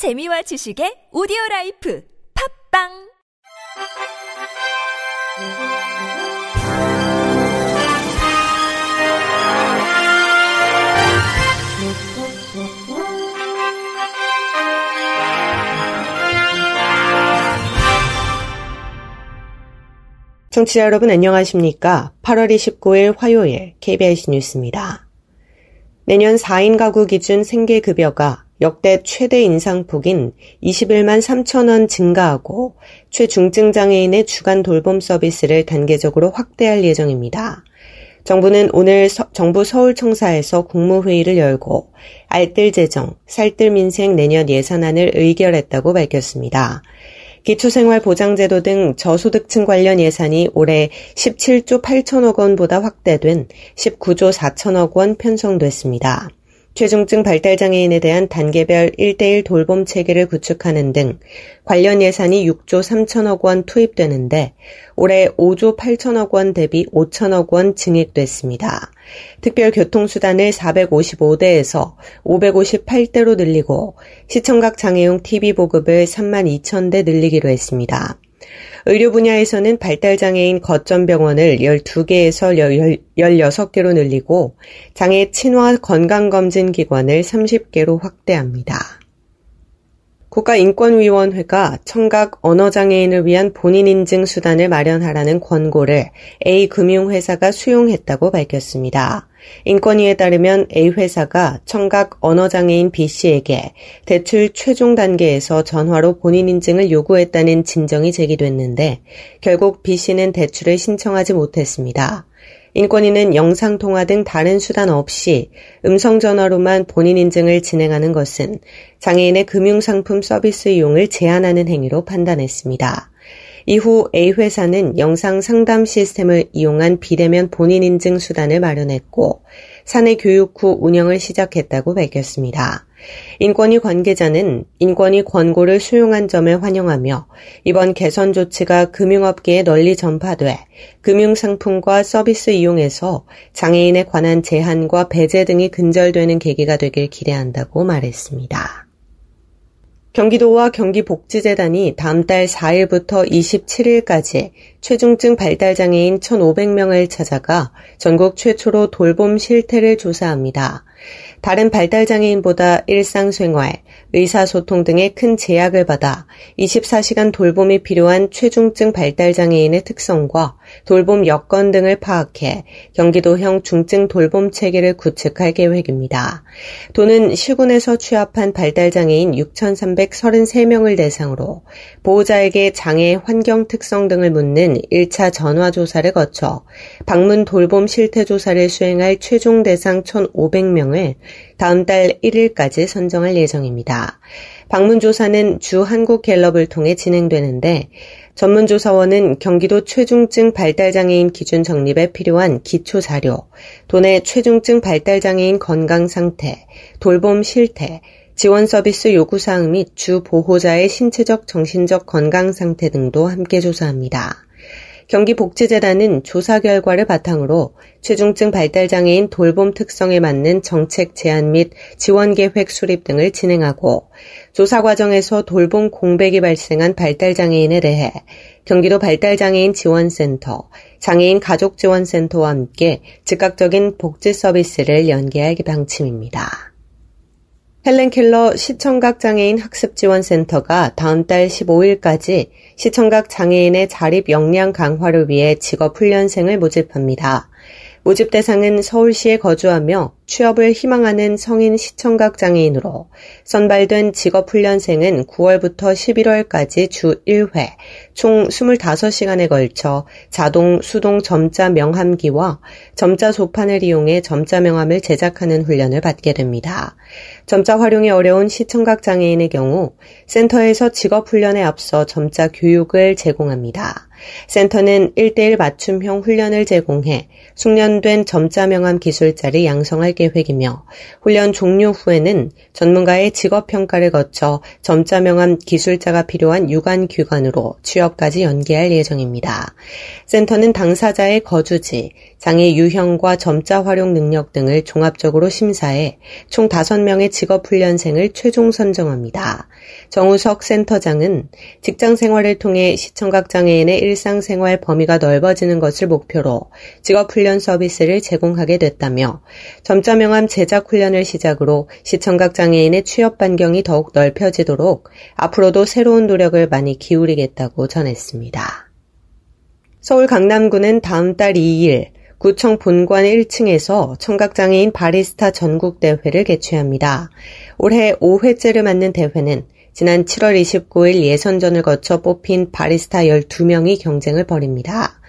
재미와 지식의 오디오 라이프 팝빵 청취자 여러분 안녕하십니까? 8월 29일 화요일 KBS 뉴스입니다. 내년 4인 가구 기준 생계급여가 역대 최대 인상폭인 21만 3천 원 증가하고 최중증 장애인의 주간 돌봄 서비스를 단계적으로 확대할 예정입니다. 정부는 오늘 서, 정부 서울청사에서 국무회의를 열고 알뜰 재정, 살뜰 민생 내년 예산안을 의결했다고 밝혔습니다. 기초생활보장제도 등 저소득층 관련 예산이 올해 17조 8천억 원보다 확대된 19조 4천억 원 편성됐습니다. 최중증 발달장애인에 대한 단계별 1대1 돌봄 체계를 구축하는 등 관련 예산이 6조 3천억 원 투입되는데 올해 5조 8천억 원 대비 5천억 원 증액됐습니다. 특별 교통수단을 455대에서 558대로 늘리고 시청각 장애용 TV 보급을 3만 2천 대 늘리기로 했습니다. 의료 분야에서는 발달장애인 거점병원을 12개에서 16개로 늘리고 장애 친화 건강검진기관을 30개로 확대합니다. 국가인권위원회가 청각 언어장애인을 위한 본인인증 수단을 마련하라는 권고를 A금융회사가 수용했다고 밝혔습니다. 인권위에 따르면 A회사가 청각 언어장애인 B씨에게 대출 최종 단계에서 전화로 본인 인증을 요구했다는 진정이 제기됐는데 결국 B씨는 대출을 신청하지 못했습니다. 인권위는 영상통화 등 다른 수단 없이 음성전화로만 본인 인증을 진행하는 것은 장애인의 금융상품 서비스 이용을 제한하는 행위로 판단했습니다. 이후 A회사는 영상 상담 시스템을 이용한 비대면 본인 인증 수단을 마련했고 사내 교육 후 운영을 시작했다고 밝혔습니다. 인권위 관계자는 인권위 권고를 수용한 점을 환영하며 이번 개선 조치가 금융업계에 널리 전파돼 금융상품과 서비스 이용에서 장애인에 관한 제한과 배제 등이 근절되는 계기가 되길 기대한다고 말했습니다. 경기도와 경기복지재단이 다음 달 4일부터 27일까지 최중증 발달장애인 1,500명을 찾아가 전국 최초로 돌봄 실태를 조사합니다. 다른 발달장애인보다 일상생활, 의사소통 등의 큰 제약을 받아 24시간 돌봄이 필요한 최중증 발달장애인의 특성과 돌봄 여건 등을 파악해 경기도형 중증 돌봄 체계를 구축할 계획입니다. 도는 시군에서 취합한 발달장애인 6,333명을 대상으로 보호자에게 장애 환경 특성 등을 묻는 1차 전화조사를 거쳐 방문 돌봄 실태 조사를 수행할 최종 대상 1,500명 을 다음 달 1일까지 선정할 예정입니다. 방문조사는 주 한국갤럽을 통해 진행되는데 전문조사원은 경기도 최중증 발달장애인 기준 정립에 필요한 기초 자료, 도내 최중증 발달장애인 건강 상태, 돌봄 실태, 지원 서비스 요구사항 및 주 보호자의 신체적 정신적 건강 상태 등도 함께 조사합니다. 경기복지재단은 조사 결과를 바탕으로 최중증 발달장애인 돌봄 특성에 맞는 정책 제안 및 지원 계획 수립 등을 진행하고 조사 과정에서 돌봄 공백이 발생한 발달장애인에 대해 경기도 발달장애인 지원센터, 장애인 가족지원센터와 함께 즉각적인 복지 서비스를 연계할 방침입니다. 헬렌 켈러 시청각 장애인 학습 지원센터가 다음 달 15일까지 시청각 장애인의 자립 역량 강화를 위해 직업 훈련생을 모집합니다. 모집 대상은 서울시에 거주하며 취업을 희망하는 성인 시청각 장애인으로 선발된 직업훈련생은 9월부터 11월까지 주 1회 총 25시간에 걸쳐 자동 수동 점자 명함기와 점자 소판을 이용해 점자 명함을 제작하는 훈련을 받게 됩니다. 점자 활용이 어려운 시청각 장애인의 경우 센터에서 직업훈련에 앞서 점자 교육을 제공합니다. 센터는 1대1 맞춤형 훈련을 제공해 숙련된 점자 명함 기술자를 양성할 계획이며 훈련 종료 후에는 전문가의 직업 평가를 거쳐 점자 명함 기술자가 필요한 유관 기관으로 취업까지 연계할 예정입니다. 센터는 당사자의 거주지, 장애 유형과 점자 활용 능력 등을 종합적으로 심사해 총 5명의 직업 훈련생을 최종 선정합니다. 정우석 센터장은 직장 생활을 통해 시청각 장애인의 일상생활 범위가 넓어지는 것을 목표로 직업훈련 서비스를 제공하게 됐다며 점자 명함 제작 훈련을 시작으로 시청각 장애인의 취업 반경이 더욱 넓혀지도록 앞으로도 새로운 노력을 많이 기울이겠다고 전했습니다. 서울 강남구는 다음 달 2일 구청 본관 1층에서 청각장애인 바리스타 전국대회를 개최합니다. 올해 5회째를 맞는 대회는 지난 7월 29일 예선전을 거쳐 뽑힌 바리스타 12명이 경쟁을 벌입니다.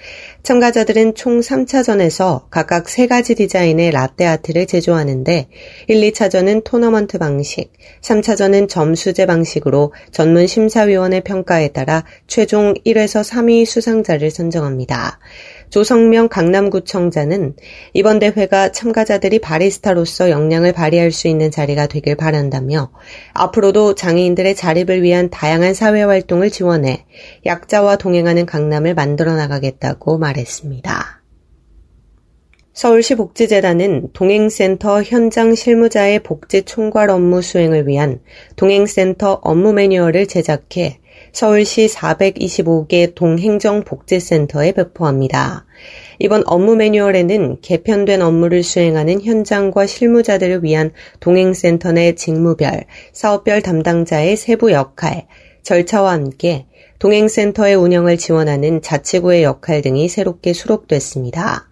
참가자들은 총 3차전에서 각각 3가지 디자인의 라떼 아트를 제조하는데 1, 2차전은 토너먼트 방식, 3차전은 점수제 방식으로 전문 심사위원의 평가에 따라 최종 1에서 3위 수상자를 선정합니다. 조성명 강남구청장은 이번 대회가 참가자들이 바리스타로서 역량을 발휘할 수 있는 자리가 되길 바란다며 앞으로도 장애인들의 자립을 위한 다양한 사회 활동을 지원해 약자와 동행하는 강남을 만들어 나가겠다고 말했습니다. 서울시 복지재단은 동행센터 현장 실무자의 복지 총괄 업무 수행을 위한 동행센터 업무 매뉴얼을 제작해 서울시 425개 동행정복지센터에 배포합니다. 이번 업무 매뉴얼에는 개편된 업무를 수행하는 현장과 실무자들을 위한 동행센터 내 직무별, 사업별 담당자의 세부 역할, 절차와 함께 동행센터의 운영을 지원하는 자치구의 역할 등이 새롭게 수록됐습니다.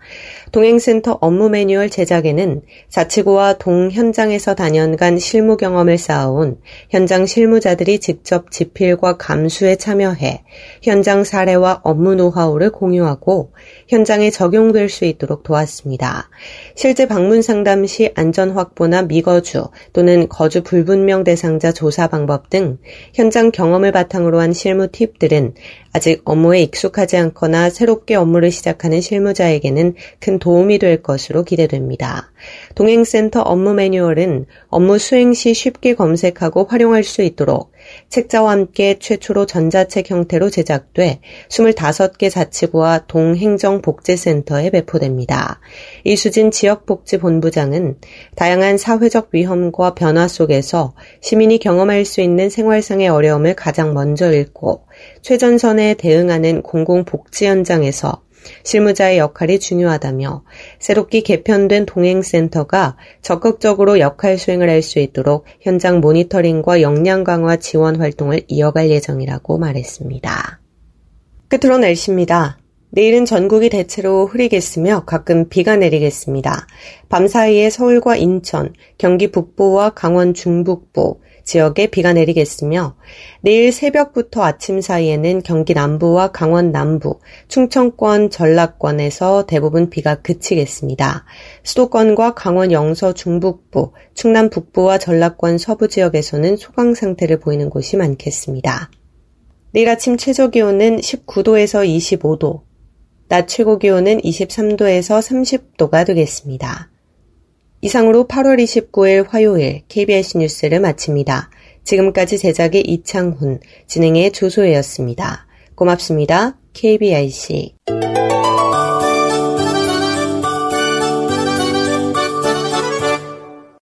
동행센터 업무 매뉴얼 제작에는 자치구와 동 현장에서 단연간 실무 경험을 쌓아온 현장 실무자들이 직접 집필과 감수에 참여해 현장 사례와 업무 노하우를 공유하고 현장에 적용될 수 있도록 도왔습니다. 실제 방문 상담 시 안전 확보나 미거주 또는 거주 불분명 대상자 조사 방법 등 현장 경험을 바탕으로 한 실무 팁 들은 아직 업무에 익숙하지 않거나 새롭게 업무를 시작하는 실무자에게는 큰 도움이 될 것으로 기대됩니다. 동행센터 업무 매뉴얼은 업무 수행 시 쉽게 검색하고 활용할 수 있도록 책자와 함께 최초로 전자책 형태로 제작돼 25개 자치구와 동행정복지센터에 배포됩니다. 이수진 지역복지본부장은 다양한 사회적 위험과 변화 속에서 시민이 경험할 수 있는 생활상의 어려움을 가장 먼저 읽고 최전선에 대응하는 공공복지 현장에서 실무자의 역할이 중요하다며 새롭게 개편된 동행센터가 적극적으로 역할 수행을 할 수 있도록 현장 모니터링과 역량 강화 지원 활동을 이어갈 예정이라고 말했습니다. 끝으로 날씨입니다. 내일은 전국이 대체로 흐리겠으며 가끔 비가 내리겠습니다. 밤 사이에 서울과 인천, 경기 북부와 강원 중북부, 지역에 비가 내리겠으며 내일 새벽부터 아침 사이에는 경기 남부와 강원 남부, 충청권, 전라권에서 대부분 비가 그치겠습니다. 수도권과 강원 영서 중북부, 충남 북부와 전라권 서부 지역에서는 소강 상태를 보이는 곳이 많겠습니다. 내일 아침 최저 기온은 19도에서 25도, 낮 최고 기온은 23도에서 30도가 되겠습니다. 이상으로 8월 29일 화요일 KBS 뉴스를 마칩니다. 지금까지 제작의 이창훈, 진행의 조소혜였습니다. 고맙습니다. KBIC.